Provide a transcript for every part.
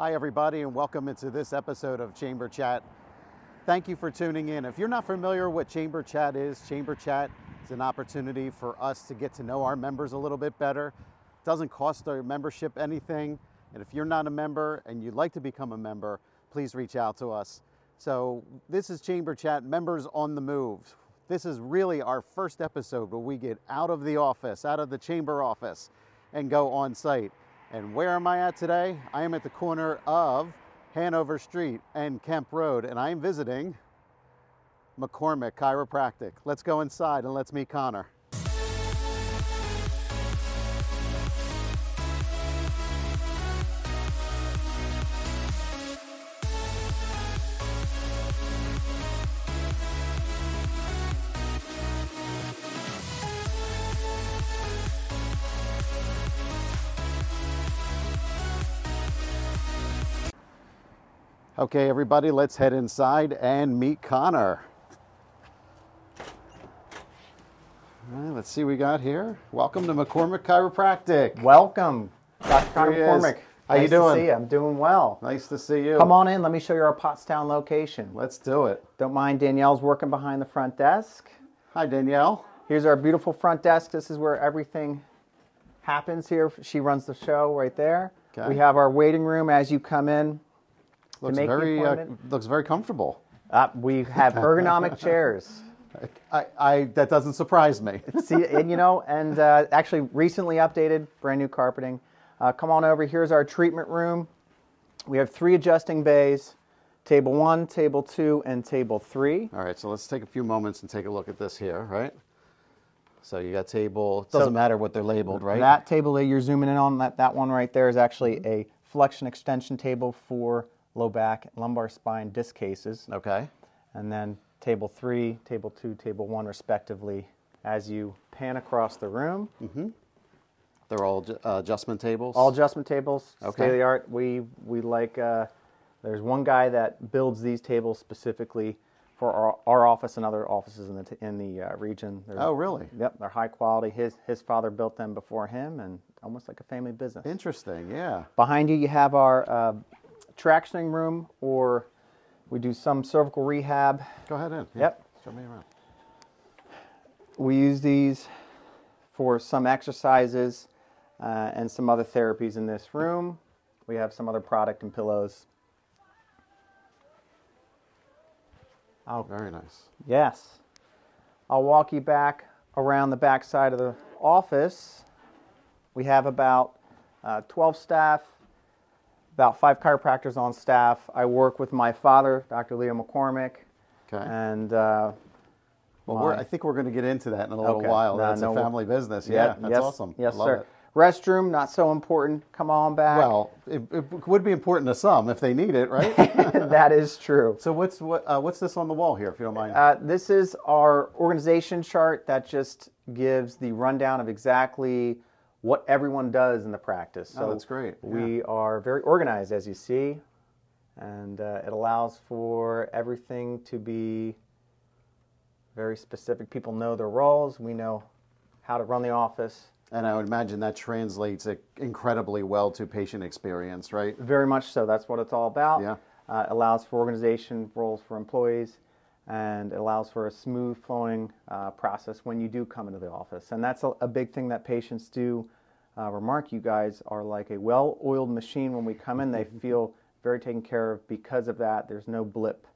Hi, everybody, and welcome into this episode of Chamber Chat. Thank you for tuning in. If you're not familiar what Chamber Chat is, Chamber Chat is an opportunity for us to get to know our members a little bit better. It doesn't cost our membership anything, and if you're not a member and you'd like to become a member, please reach out to us. So, this is Chamber Chat Members on the Move. This is really our first episode where we get out of the office, out of the chamber office, and go on site. And where am I at today? I am at the corner of Hanover Street and Kemp Road, and I am visiting McCormick Chiropractic. Let's go inside and let's meet Connor. Okay, everybody, let's head inside and meet Connor. All right, let's see what we got here. Welcome to McCormick Chiropractic. Welcome, Dr. Connor Here he is. McCormick. How you doing? To see you. I'm doing well. Nice to see you. Come on in. Let me show you our Pottstown location. Let's do it. Don't mind Danielle's working behind the front desk. Hi, Danielle. Here's our beautiful front desk. This is where everything happens here. She runs the show right there. Okay. We have our waiting room as you come in. Looks make the very uh, looks very comfortable. Uh, we have ergonomic chairs. I, I that doesn't surprise me. See, and you know, and uh, actually recently updated, brand new carpeting. Uh, come on over. Here's our treatment room. We have three adjusting bays: table one, table two, and table three. All right, so let's take a few moments and take a look at this here, right? So you got table. It doesn't matter what they're labeled, right? That table that you're zooming in on, that, that one right there is actually a flexion extension table for low back, lumbar spine disc cases. okay. And then table three, table two, table one, respectively. As you pan across the room, They're all uh, adjustment tables. all adjustment tables, Okay. state of the art. We we like. Uh, there's one guy that builds these tables specifically for our, our office and other offices in the t- in the uh, region. They're- Oh, really? Yep, they're high quality. His his father built them before him, and almost like a family business. Interesting. Yeah. Behind you, you have our uh, tractioning room, or we do some cervical rehab. Go ahead in. Yeah. Yep. Show me around. We use these for some exercises uh, and some other therapies in this room. We have some other product and pillows. I'll, Very nice. yes. I'll walk you back around the back side of the office. We have about uh, 12 staff, about five chiropractors on staff. I work with my father, Dr. Leo McCormick, Okay. and uh, well, we're, I think we're going to get into that in a little Okay. while. No, That's no, a family business. Yeah. That's yes, awesome. Yes, Love sir. It. Restroom, not so important. Come on back. Well, it, it would be important to some if they need it, right? that is true. so what's what uh, what's this on the wall here, if you don't mind? Uh, this is our organization chart that just gives the rundown of exactly what everyone does in the practice. So Oh, that's great. We are very organized, as you see, and uh, it allows for everything to be very specific. People know their roles. We know how to run the office. and I would imagine that translates incredibly well to patient experience, right? Very much so. That's what it's all about. Yeah. Uh, it allows for organization roles for employees, and it allows for a smooth flowing uh, process when you do come into the office. And that's a, a big thing that patients do uh, remark. You guys are like a well oiled machine when we come in. They feel very taken care of because of that. There's no blip.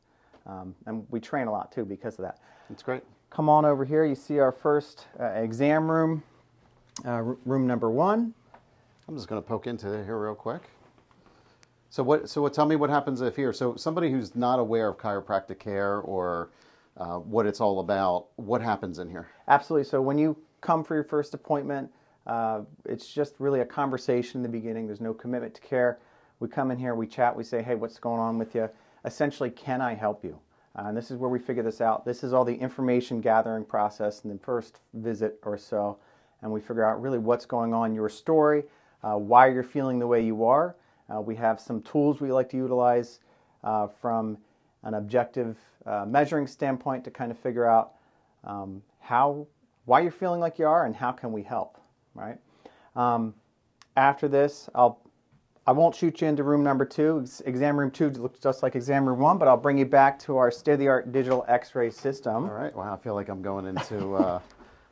Um, and we train a lot too because of that. It's great. Come on over here. You see our first uh, exam room, uh, room number one. I'm just going to poke into here real quick. So what? So what? Tell me what happens if here. So somebody who's not aware of chiropractic care or uh, what it's all about, what happens in here? Absolutely. So when you come for your first appointment, uh, it's just really a conversation in the beginning. There's no commitment to care. We come in here, we chat, we say, hey, what's going on with you? Essentially, can I help you? Uh, and this is where we figure this out. This is all the information gathering process in the first visit or so. And we figure out really what's going on, your story, uh, why you're feeling the way you are. Uh, we have some tools we like to utilize uh, from an objective uh, measuring standpoint to kind of figure out um, how, why you're feeling like you are, and how can we help, right? Um, after this, I'll I won't shoot you into room number two. Exam room two looks just like exam room one, but I'll bring you back to our state of the art digital x ray system. All right. Wow, I feel like I'm going into uh,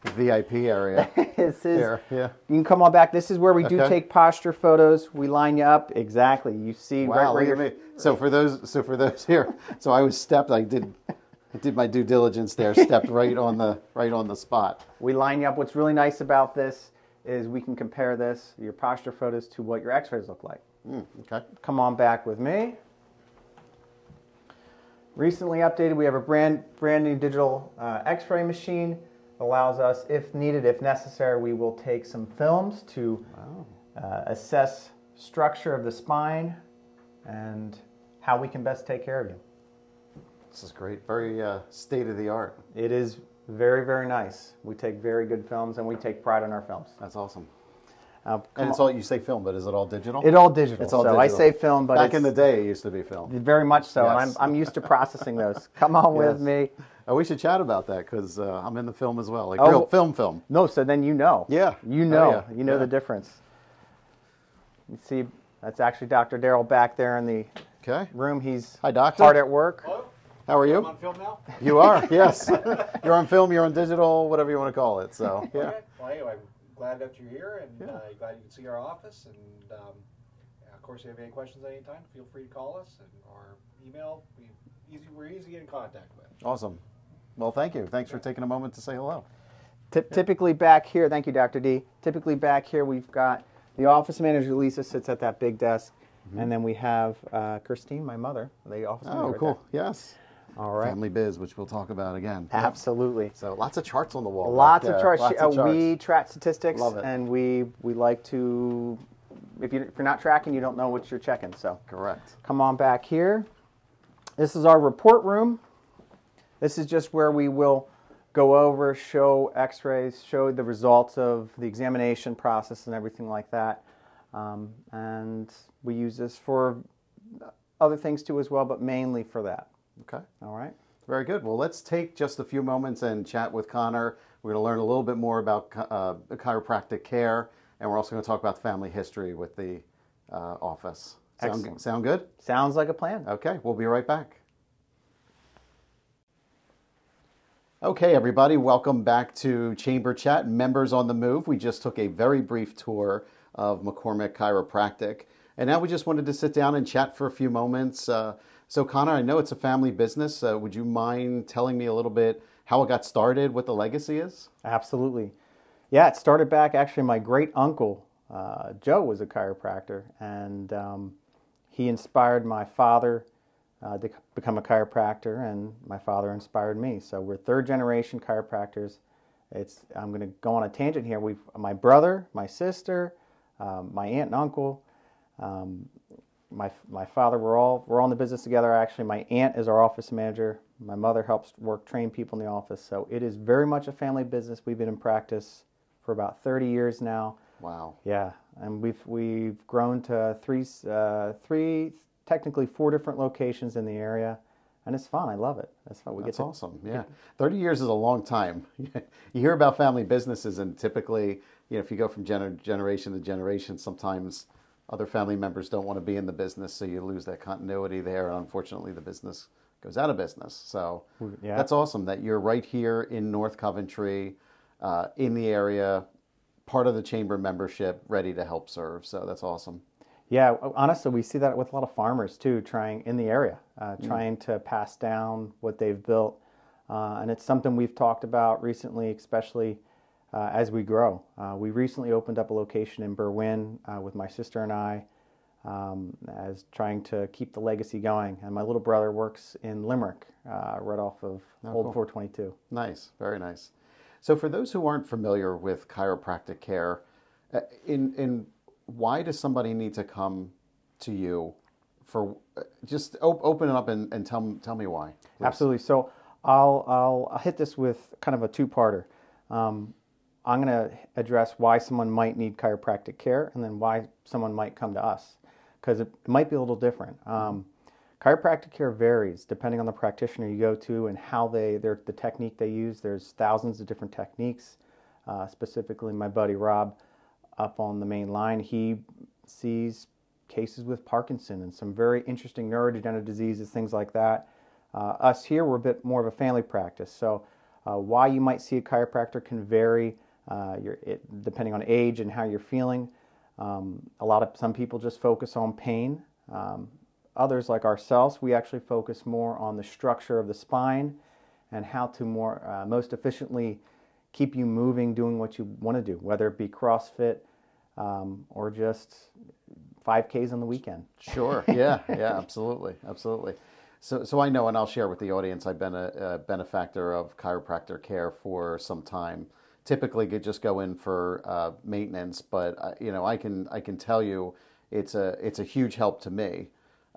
VIP area this is, here. Yeah. You can come on back. This is where we do Okay. take posture photos. We line you up exactly. You see right Wow, at you're- So for those, so for those here, so I was stepped. I did, I did my due diligence there. Stepped right on the right on the spot. We line you up. What's really nice about this is we can compare this, your posture photos, to what your x-rays look like. Mm, okay. Come on back with me. Recently updated, we have a brand, brand new digital uh, x-ray machine. Allows us, if needed, if necessary, we will take some films to uh, assess structure of the spine and how we can best take care of you. This is great. Very uh, state of the art. It is very, very nice. We take very good films and we take pride in our films. That's awesome. Uh, And it's on. all you say film, but is it all digital? It all digital. It's all so I say film, but Back in the day, it used to be film. very much so. And Yes. I'm, I'm used to processing those. Come on with me. Oh, we should chat about that because uh, I'm in the film as well, like Oh. real film, film. No, so then you know. Yeah. You Oh, know. yeah. You know Yeah. the difference. You see, that's actually Dr. Daryl back there in the Okay. room. He's Hi, doctor. hard at work. Hello? How are you? I'm on film now? You are. Yes. you're on film. You're on digital. Whatever you want to call it. So yeah. Okay. Well, anyway, I'm glad that you're here and uh, glad you can see our office. And um, of course, if you have any questions anytime, feel free to call us and or email. We easy, we're easy in contact with. Awesome. Well, thank you. Thanks for taking a moment to say hello. Ty- Typically back here, thank you, Dr. D. Typically back here, we've got the office manager, Lisa, sits at that big desk. And then we have uh, Christine, my mother, the office manager. Mm-hmm. Oh, cool. Yes. All right. Family biz, which we'll talk about again. Absolutely. So lots of charts on the wall. Lots of charts. Lots Uh, of charts. We track statistics, Love it. and we we like to. If, you, if you're not tracking, you don't know what you're checking. So Correct. come on back here. This is our report room. This is just where we will go over, show X-rays, show the results of the examination process and everything like that. Um, and we use this for other things too as well, but mainly for that. Okay. All right. Very good. Well, let's take just a few moments and chat with Connor. We're going to learn a little bit more about uh, chiropractic care, and we're also going to talk about family history with the uh, office. Sound, sound good? Sounds like a plan. Okay, we'll be right back. Okay, everybody, welcome back to Chamber Chat, Members on the Move. We just took a very brief tour of McCormick Chiropractic, and now we just wanted to sit down and chat for a few moments. Uh, so, Connor, I know it's a family business. Uh, would you mind telling me a little bit how it got started, what the legacy is? Absolutely. Yeah, it started back actually. My great uncle, uh, Joe, was a chiropractor, and um, he inspired my father uh, to become a chiropractor, and my father inspired me. So we're third generation chiropractors. It's I'm going to go on a tangent here. We've my brother, my sister, um, my aunt and uncle, um, my my father. We're all we're all in the business together. Actually, my aunt is our office manager. My mother helps work train people in the office. So it is very much a family business. We've been in practice for about 30 years now. Wow. Yeah, and we've we've grown to three uh, three technically four different locations in the area, and it's fun. I love it. That's fun. We That's get to awesome. Yeah. 30 years is a long time. you hear about family businesses, and typically, you know, if you go from gener- generation to generation, sometimes other family members don't want to be in the business, so you lose that continuity there. And unfortunately, the business goes out of business. So Yeah. that's awesome that you're right here in North Coventry, uh, in the area, part of the chamber membership, ready to help serve. So that's awesome. Yeah, honestly, we see that with a lot of farmers too, trying in the area, uh, trying to pass down what they've built, uh, and it's something we've talked about recently, especially uh, as we grow. Uh, we recently opened up a location in Berwyn uh, with my sister and I, um, as trying to keep the legacy going. And my little brother works in Limerick, uh, right off of Old cool. 422. Nice, very nice. So, for those who aren't familiar with chiropractic care, in in why does somebody need to come to you for just op- open it up and, and tell tell me why? please. Absolutely. So I'll, I'll, I'll hit this with kind of a two parter. Um, I'm going to address why someone might need chiropractic care and then why someone might come to us because it might be a little different. Um, chiropractic care varies depending on the practitioner you go to and how they, their, the technique they use. There's thousands of different techniques. Uh, specifically, my buddy Rob up on the main line, he sees cases with Parkinson and some very interesting neurodegenerative diseases, things like that. Uh, us here, we're a bit more of a family practice. So, uh, why you might see a chiropractor can vary uh, it, depending on age and how you're feeling. Um, a lot of some people just focus on pain. Um, others, like ourselves, we actually focus more on the structure of the spine and how to more uh, most efficiently keep you moving, doing what you want to do, whether it be CrossFit um, or just 5Ks on the weekend. Sure. Yeah. yeah. Absolutely. Absolutely. So, so I know, and I'll share with the audience. I've been a, a benefactor of chiropractor care for some time. Typically, could just go in for uh, maintenance, but uh, you know, I can I can tell you, it's a it's a huge help to me.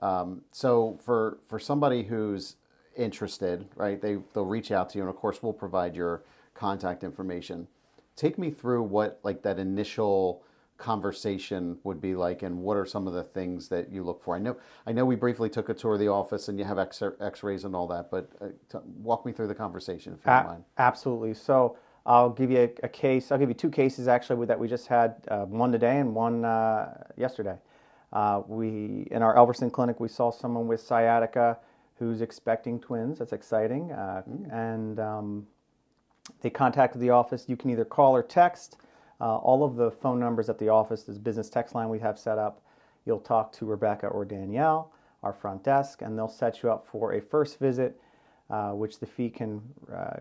Um, so for for somebody who's interested, right, they they'll reach out to you, and of course, we'll provide your contact information. Take me through what like that initial conversation would be like and what are some of the things that you look for? I know i know we briefly took a tour of the office and you have x- x-rays and all that but uh, t- walk me through the conversation if you don't mind. absolutely. So i'll give you a, a, case i'll give you two cases actually that we just had uh, one today and one uh, yesterday. Uh, we in our elverson clinic we saw someone with sciatica who's expecting twins. That's exciting mm. and um, they contacted the office. You can either call or text. Uh, all of the phone numbers at the office, this business text line we have set up. You'll talk to Rebecca or Danielle, our front desk, and they'll set you up for a first visit, uh, which the fee can uh,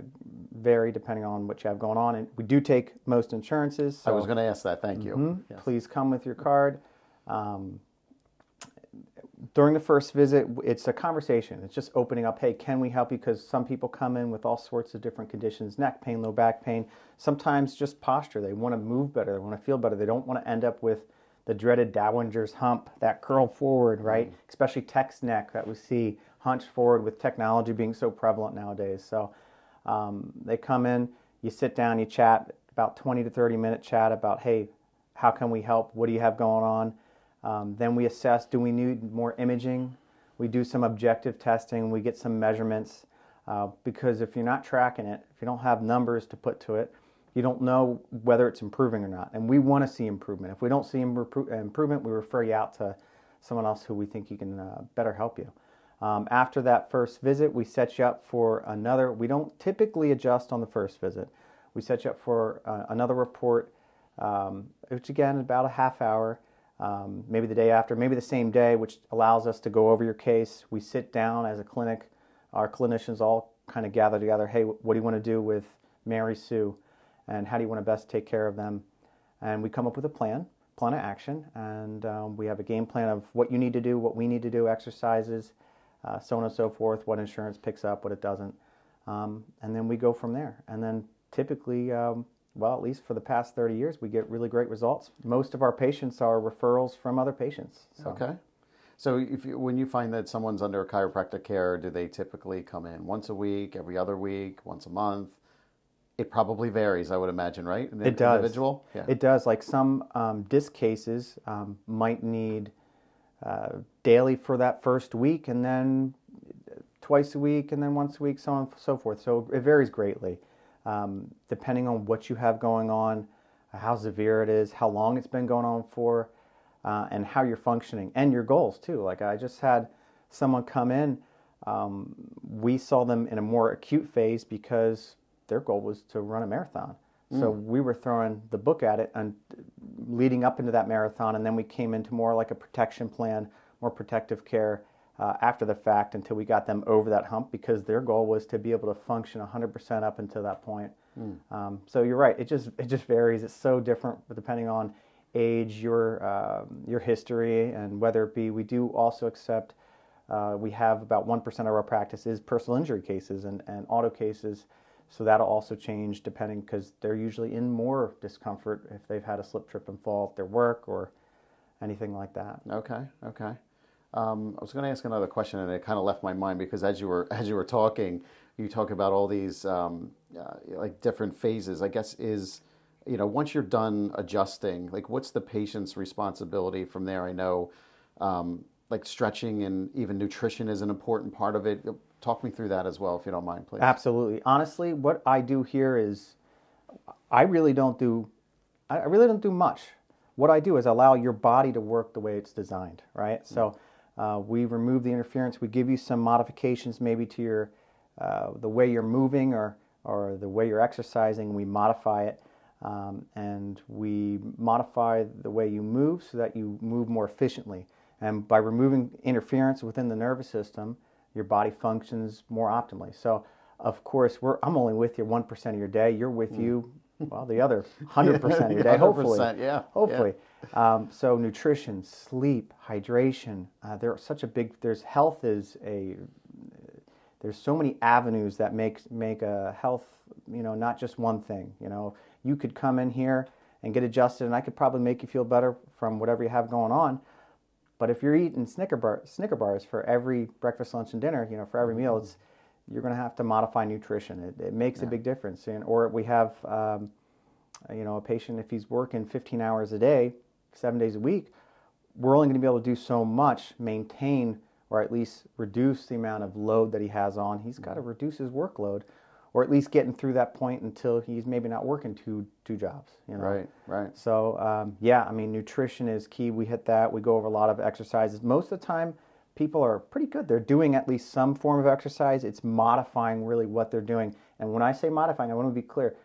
vary depending on what you have going on. And we do take most insurances. So, I was going to ask that. Thank you. Mm-hmm, yes. Please come with your card. Um, during the first visit, it's a conversation. It's just opening up, hey, can we help you? Because some people come in with all sorts of different conditions neck pain, low back pain, sometimes just posture. They want to move better, they want to feel better. They don't want to end up with the dreaded Dowager's hump, that curl forward, right? Mm. Especially text neck that we see hunched forward with technology being so prevalent nowadays. So um, they come in, you sit down, you chat, about 20 to 30 minute chat about, hey, how can we help? What do you have going on? Um, then we assess do we need more imaging? We do some objective testing, we get some measurements. Uh, because if you're not tracking it, if you don't have numbers to put to it, you don't know whether it's improving or not. And we want to see improvement. If we don't see improvement, we refer you out to someone else who we think you can uh, better help you. Um, after that first visit, we set you up for another. We don't typically adjust on the first visit. We set you up for uh, another report, um, which again is about a half hour um, maybe the day after, maybe the same day, which allows us to go over your case. We sit down as a clinic, our clinicians all kind of gather together. Hey, what do you want to do with Mary Sue, and how do you want to best take care of them? And we come up with a plan, plan of action, and um, we have a game plan of what you need to do, what we need to do, exercises, uh, so on and so forth. What insurance picks up, what it doesn't, um, and then we go from there. And then typically um, well, at least for the past 30 years, we get really great results. Most of our patients are referrals from other patients. So. Okay. So if you, when you find that someone's under chiropractic care, do they typically come in once a week, every other week, once a month? It probably varies, I would imagine, right? In it does. Individual? Yeah. It does. Like some um, disc cases um, might need uh, daily for that first week, and then twice a week, and then once a week, so on and so forth. So it varies greatly um, depending on what you have going on, how severe it is, how long it's been going on for, uh, and how you're functioning, and your goals too. Like I just had someone come in, um, we saw them in a more acute phase because their goal was to run a marathon. Mm. So we were throwing the book at it and leading up into that marathon, and then we came into more like a protection plan, more protective care uh, after the fact until we got them over that hump because their goal was to be able to function 100% up until that point. Mm. Um, so you're right; it just it just varies. It's so different depending on age, your uh, your history, and whether it be. We do also accept. Uh, we have about one percent of our practice is personal injury cases and, and auto cases, so that'll also change depending because they're usually in more discomfort if they've had a slip, trip, and fall at their work or anything like that. Okay, okay. Um, I was going to ask another question, and it kind of left my mind because as you were as you were talking, you talk about all these um, uh, like different phases. I guess is you know once you're done adjusting, like what's the patient's responsibility from there? I know um, like stretching and even nutrition is an important part of it. Talk me through that as well, if you don't mind, please. Absolutely. Honestly, what I do here is I really don't do I really don't do much. what I do is allow your body to work the way it's designed, right? So uh, we remove the interference. We give you some modifications, maybe to your uh, the way you're moving or or the way you're exercising. We modify it, um, and we modify the way you move so that you move more efficiently. And by removing interference within the nervous system, your body functions more optimally. So, of course, we're, I'm only with you 1% of your day. You're with you, well, the other 100% of your day, hopefully. 100%, yeah, Hopefully. Um, so, nutrition, sleep, hydration, uh, they're such a big, there's health is a, there's so many avenues that make, make a health, you know, not just one thing. You know, you could come in here and get adjusted, and I could probably make you feel better from whatever you have going on. But if you're eating Snicker, bar, Snicker bars for every breakfast, lunch, and dinner, you know, for every meal, it's you're going to have to modify nutrition. It, it makes a big difference. And, or we have, um, you know, a patient if he's working 15 hours a day, seven days a week, we're only going to be able to do so much, maintain or at least reduce the amount of load that he has on. He's got to reduce his workload, or at least getting through that point until he's maybe not working two two jobs. You know? Right, right. So um, yeah, I mean, nutrition is key. We hit that. We go over a lot of exercises. Most of the time, people are pretty good. They're doing at least some form of exercise. It's modifying really what they're doing. And when I say modifying, I want to be clear.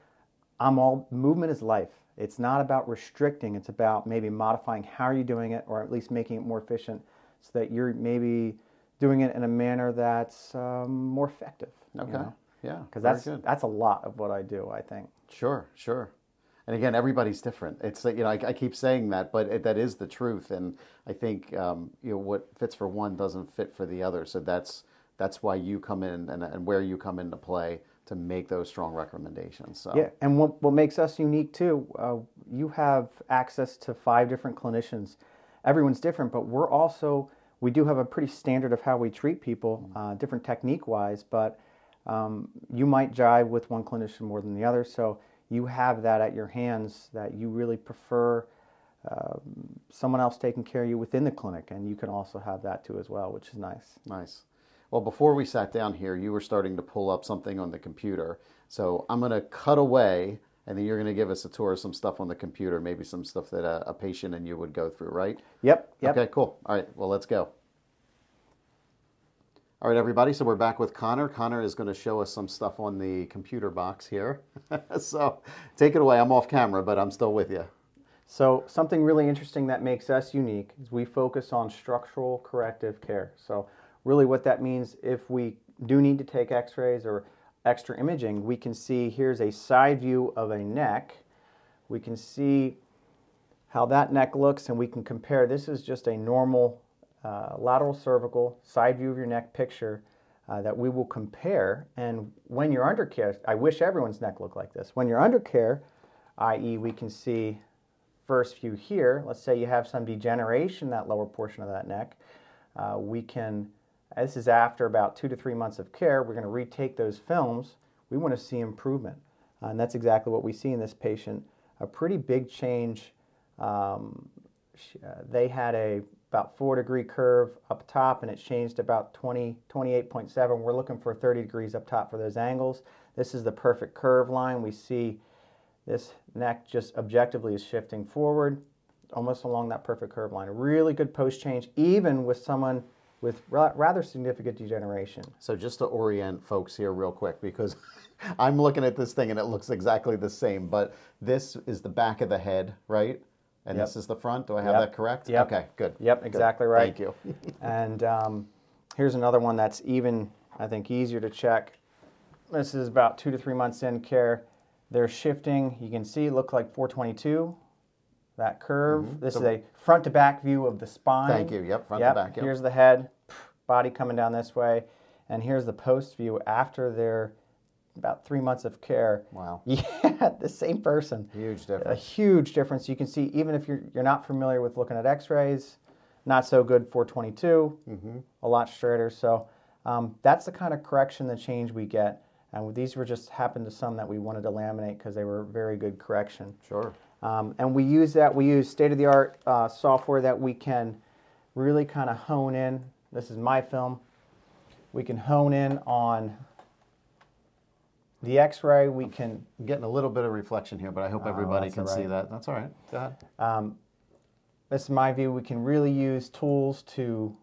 I'm all movement is life. It's not about restricting. It's about maybe modifying how you're you doing it, or at least making it more efficient, so that you're maybe doing it in a manner that's um, more effective. you Okay. know? Yeah. because that's good. that's a lot of what I do. I think. Sure, sure. And again, everybody's different. It's you know, I, I keep saying that, but it, that is the truth. And I think um, you know what fits for one doesn't fit for the other. So that's that's why you come in and, and where you come into play to make those strong recommendations. So Yeah, and what, what makes us unique too, uh, you have access to five different clinicians. Everyone's different, but we're also, we do have a pretty standard of how we treat people, uh, different technique wise, but um, you might jive with one clinician more than the other. So you have that at your hands that you really prefer um someone else taking care of you within the clinic, and you can also have that too as well, which is nice. Nice. Well, before we sat down here, you were starting to pull up something on the computer. So I'm going to cut away, and then you're going to give us a tour of some stuff on the computer, maybe some stuff that a, a patient and you would go through, right? Yep, yep. Okay, cool. All right, well, let's go. All right, everybody. So we're back with Connor. Connor is going to show us some stuff on the computer box here. so take it away. I'm off camera, but I'm still with you. So something really interesting that makes us unique is we focus on structural corrective care. So really what that means if we do need to take x-rays or extra imaging, we can see here's a side view of a neck. We can see how that neck looks and we can compare. This is just a normal uh, lateral cervical side view of your neck picture uh, that we will compare. And when you're under care, I wish everyone's neck looked like this. When you're under care, i.e., we can see first view here. Let's say you have some degeneration that lower portion of that neck. Uh, we can, this is after about two to three months of care, we're going to retake those films. We want to see improvement. Uh, and that's exactly what we see in this patient. A pretty big change. Um, sh- uh, they had a about four degree curve up top and it changed about 20, 28.7. We're looking for 30 degrees up top for those angles. This is the perfect curve line. We see this neck just objectively is shifting forward almost along that perfect curve line. Really good post change, even with someone with rather significant degeneration. So just to orient folks here real quick, because I'm looking at this thing and it looks exactly the same, but this is the back of the head, right? And Yep. this is the front. Do I have Yep. that correct? Yep. Okay, good. Yep, Good. exactly right. Thank you. and um, here's another one that's even, I think, easier to check. This is about two to three months in care. They're shifting. You can see, look like 422. That curve. This Mm-hmm. So- is a front to back view of the spine. Thank you. Yep, front to back, yep. Here's the head, body coming down this way, and here's the post view after their about three months of care. Wow. Yeah, the same person. Huge difference. A huge difference. You can see even if you're you're not familiar with looking at X-rays, not so good 422, Mm-hmm. a lot straighter. So um, that's the kind of correction, the change we get. And these were just happened to some that we wanted to laminate because they were very good correction. Sure. Um, and we use that. We use state-of-the-art uh, software that we can really kind of hone in. This is my film. We can hone in on the X-ray. We can I'm getting a little bit of reflection here, but I hope Oh, everybody can all see that. That's all right. Go ahead. Um, this is my view, we can really use tools to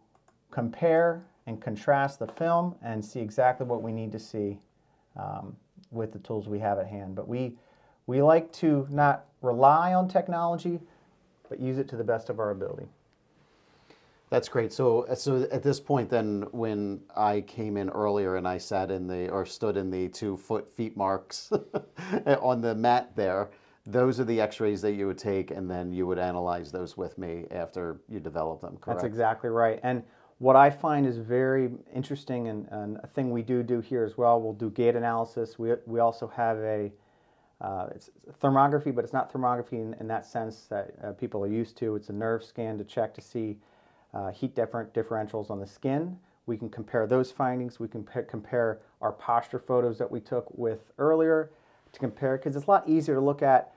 compare and contrast the film and see exactly what we need to see um, with the tools we have at hand. But we, we like to not rely on technology, but use it to the best of our ability. That's great. So, so at this point, then, when I came in earlier and I sat in the or stood in the two foot feet marks on the mat there, those are the X-rays that you would take, and then you would analyze those with me after you develop them. Correct. That's exactly right. And what I find is very interesting, and, and a thing we do do here as well. We'll do gait analysis. We we also have a uh, it's thermography, but it's not thermography in, in that sense that uh, people are used to. It's a nerve scan to check to see uh, heat different differentials on the skin. We can compare those findings. We can compare our posture photos that we took with earlier to compare because it's a lot easier to look at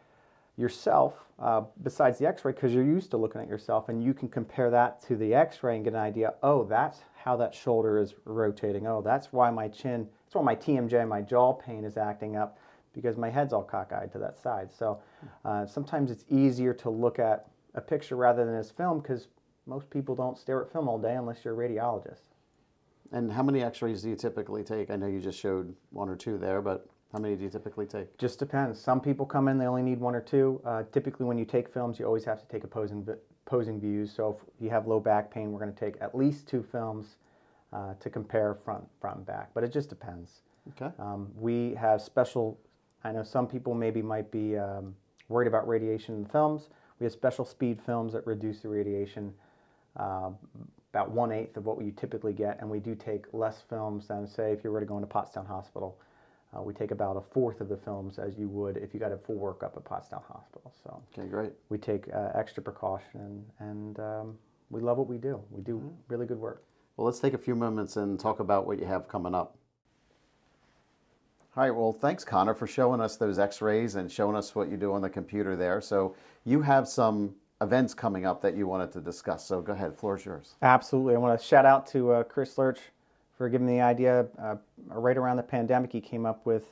yourself uh, besides the x-ray because you're used to looking at yourself and you can compare that to the x-ray and get an idea oh that's how that shoulder is rotating oh that's why my chin that's why my tmj my jaw pain is acting up because my head's all cockeyed to that side so uh, sometimes it's easier to look at a picture rather than this film because most people don't stare at film all day unless you're a radiologist. And how many x-rays do you typically take? I know you just showed one or two there, but how many do you typically take? Just depends. Some people come in, they only need one or two. Uh, typically, when you take films, you always have to take opposing, opposing views. So if you have low back pain, we're going to take at least two films uh, to compare front, front and back. But it just depends. Okay. Um, we have special, I know some people maybe might be um, worried about radiation in films. We have special speed films that reduce the radiation uh, about one eighth of what you typically get, and we do take less films than, say, if you were to go into Pottstown Hospital. Uh, we take about a fourth of the films as you would if you got a full workup at Pottstown Hospital. So okay, great. We take uh, extra precaution, and um, we love what we do. We do mm-hmm. really good work. Well, let's take a few moments and talk about what you have coming up. All right, well, thanks, Connor, for showing us those x rays and showing us what you do on the computer there. So, you have some events coming up that you wanted to discuss. So go ahead, floor is yours. Absolutely. I want to shout out to uh, Chris Lurch for giving the idea. Uh, right around the pandemic, he came up with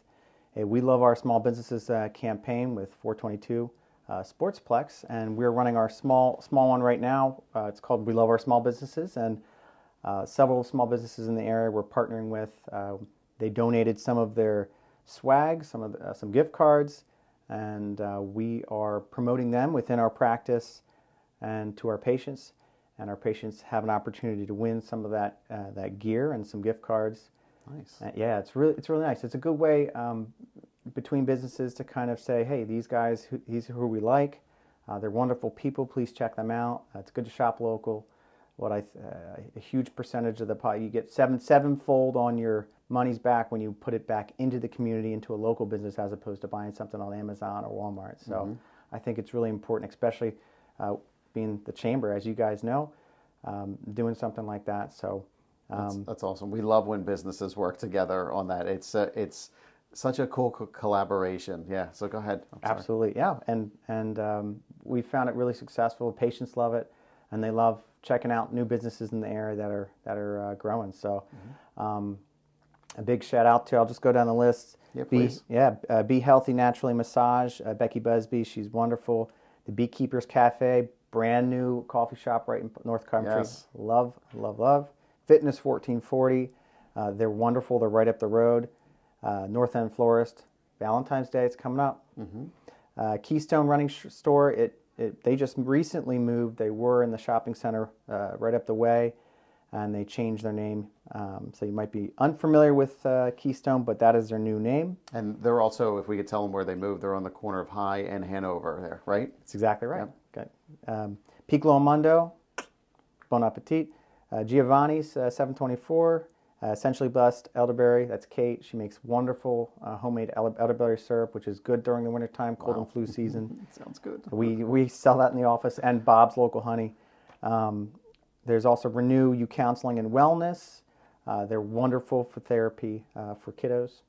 a We Love Our Small Businesses uh, campaign with 422 uh, Sportsplex, and we're running our small small one right now. Uh, it's called We Love Our Small Businesses, and uh, several small businesses in the area we're partnering with. they donated some of their swag, some of the, some gift cards and uh, we are promoting them within our practice and to our patients. And our patients have an opportunity to win some of that uh, that gear and some gift cards. Nice. Uh, yeah, it's really it's really nice. It's a good way um, between businesses to kind of say, hey, these guys, these are who we like. Uh, they're wonderful people. Please check them out. it's good to shop local. What I uh, a huge percentage of the pot you get seven sevenfold on your money's back when you put it back into the community, into a local business, as opposed to buying something on Amazon or Walmart. So mm-hmm. I think it's really important, especially uh, being the chamber, as you guys know, um, doing something like that. So um, that's, that's, awesome. We love when businesses work together on that. It's uh, it's such a cool co- collaboration. Yeah. So go ahead. Absolutely. Yeah. And and um, we found it really successful. Patients love it, and they love checking out new businesses in the area that are that are uh, growing. So. Mm-hmm. Um, a big shout out to. I'll just go down the list. Yeah, please. Be, yeah, uh, Be Healthy Naturally Massage. Uh, Becky Busby, she's wonderful. The Beekeepers Cafe, brand new coffee shop right in North Coventry. Yes. Love, love, love. Fitness 1440. Uh, they're wonderful. They're right up the road. Uh, North End Florist. Valentine's Day, is coming up. Mm-hmm. Uh, Keystone Running Store. It, it, they just recently moved. They were in the shopping center uh, right up the way and they changed their name. Um, so you might be unfamiliar with uh, Keystone, but that is their new name. And they're also, if we could tell them where they moved, they're on the corner of High and Hanover there, right? That's exactly right. Yep. Okay. Um, Piccolo Mundo, Bon Appetit. Uh, Giovanni's uh, 724. Uh, essentially blessed elderberry. That's Kate. She makes wonderful uh, homemade elderberry syrup, which is good during the wintertime, cold wow. and flu season. Sounds good. we we sell that in the office. And Bob's local honey. Um, there's also Renew You Counseling and Wellness. Uh, they're wonderful for therapy uh, for kiddos.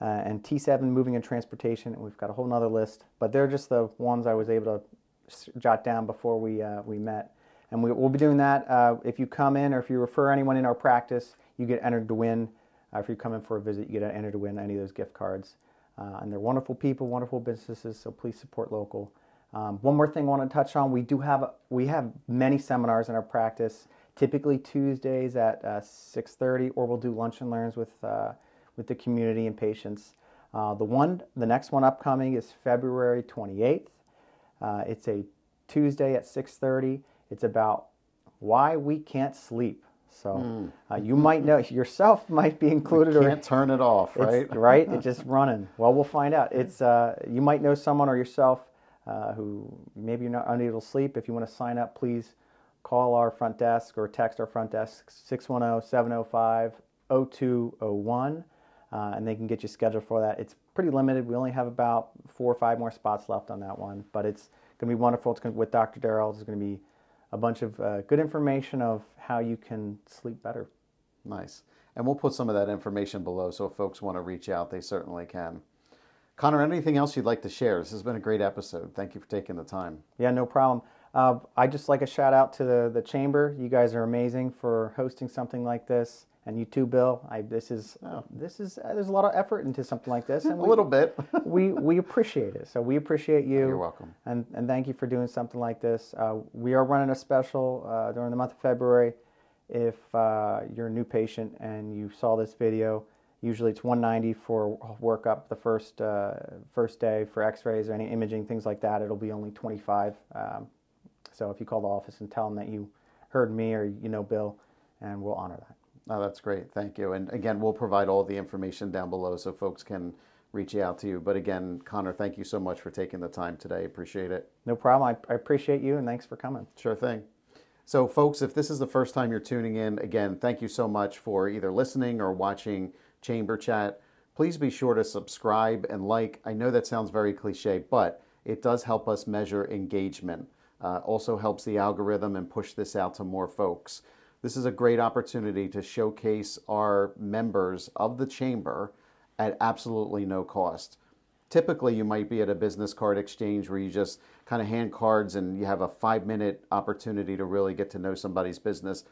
Uh, and T7 Moving and Transportation. And we've got a whole other list, but they're just the ones I was able to jot down before we, uh, we met. And we, will be doing that. Uh, if you come in or if you refer anyone in our practice, you get entered to win. Uh, if you come in for a visit, you get entered to win any of those gift cards. and they're wonderful people, wonderful businesses, so please support local. Um, one more thing I want to touch on: we do have we have many seminars in our practice. Typically Tuesdays at uh, 6:30, or we'll do lunch and learns with uh, with the community and patients. Uh, the one, the next one upcoming is February 28th. Uh, it's a Tuesday at 6:30. It's about why we can't sleep. So uh, you might know yourself might be included, or Can't turn it off, right? right? It's just running. Well, we'll find out. It's uh, you might know someone or yourself uh, who maybe you're not unable to sleep. If you want to sign up, please call our front desk or text our front desk 610-705-0201 uh, and they can get you scheduled for that. It's pretty limited. We only have about four or five more spots left on that one, but it's going to be wonderful. It's going to, with Dr. Darrell. There's going to be a bunch of uh, good information of how you can sleep better. Nice. And we'll put some of that information below so if folks want to reach out, they certainly can. Connor, anything else you'd like to share? This has been a great episode. Thank you for taking the time. Yeah, no problem. Uh, I just like a shout out to the the chamber. You guys are amazing for hosting something like this, and you too, Bill. I this is this is uh, there's a lot of effort into something like this, and A we, little bit. we we appreciate it. So we appreciate you. You're welcome. And and thank you for doing something like this. Uh, we are running a special uh, during the month of February. If uh, you're a new patient and you saw this video, usually it's 190 for workup the first uh, first day for X-rays or any imaging things like that. It'll be only 25. Um, so if you call the office and tell them that you heard me or you know Bill, and we'll honor that. No, that's great. Thank you. And again, we'll provide all the information down below so folks can reach out to you. But again, Connor, thank you so much for taking the time today. Appreciate it. No problem. I, I appreciate you and thanks for coming. Sure thing. So, folks, if this is the first time you're tuning in, again, thank you so much for either listening or watching Chamber Chat. Please be sure to subscribe and like. I know that sounds very cliche, but it does help us measure engagement. Uh, also helps the algorithm and push this out to more folks. This is a great opportunity to showcase our members of the chamber at absolutely no cost. Typically, you might be at a business card exchange where you just kind of hand cards and you have a five minute opportunity to really get to know somebody's business,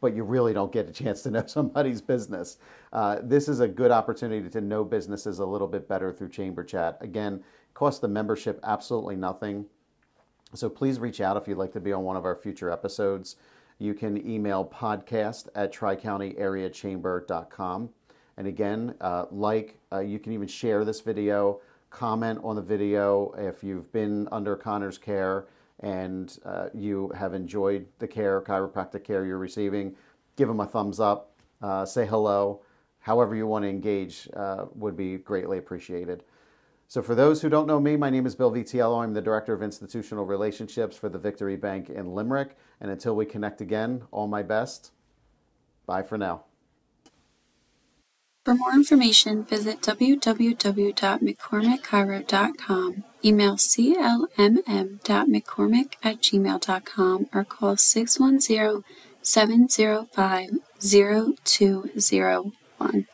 but you really don't get a chance to know somebody's business. Uh, this is a good opportunity to know businesses a little bit better through Chamber Chat. Again, costs the membership absolutely nothing. So please reach out if you'd like to be on one of our future episodes. You can email podcast at tricountyareachamber.com. And again, uh, like, uh, you can even share this video, comment on the video if you've been under Connor's care and uh, you have enjoyed the care, chiropractic care you're receiving. Give them a thumbs up, uh, say hello. However, you want to engage uh, would be greatly appreciated. So, for those who don't know me, my name is Bill Vitiello. I'm the Director of Institutional Relationships for the Victory Bank in Limerick. And until we connect again, all my best. Bye for now. For more information, visit www.mccormickchiro.com, email clmm.mccormick at gmail.com, or call 610 705 0201.